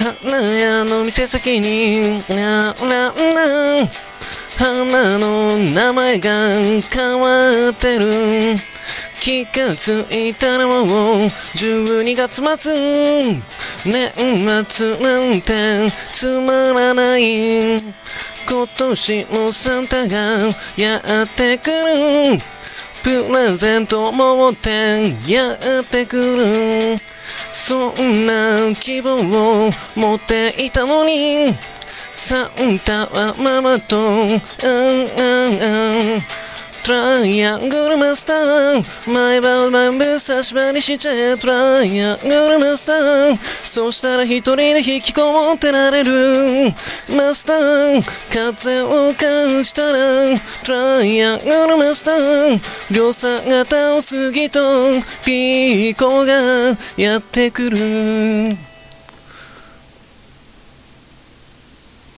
花屋の店先にななな花の名前が変わってる。気がついたらもう12月末年末なんてつまらない。今年もサンタがやってくる。プレゼント持ってやってくる。そんな希望を持っていたのに。サンタはママとうんうんうん。トライアングルマスター。毎晩毎晩差し張りしてトライアングルマスター。そしたら一人で引きこもってられる。マスター風を感じたらトライアングルマスター量産型を過ぎとピーコがやってくる。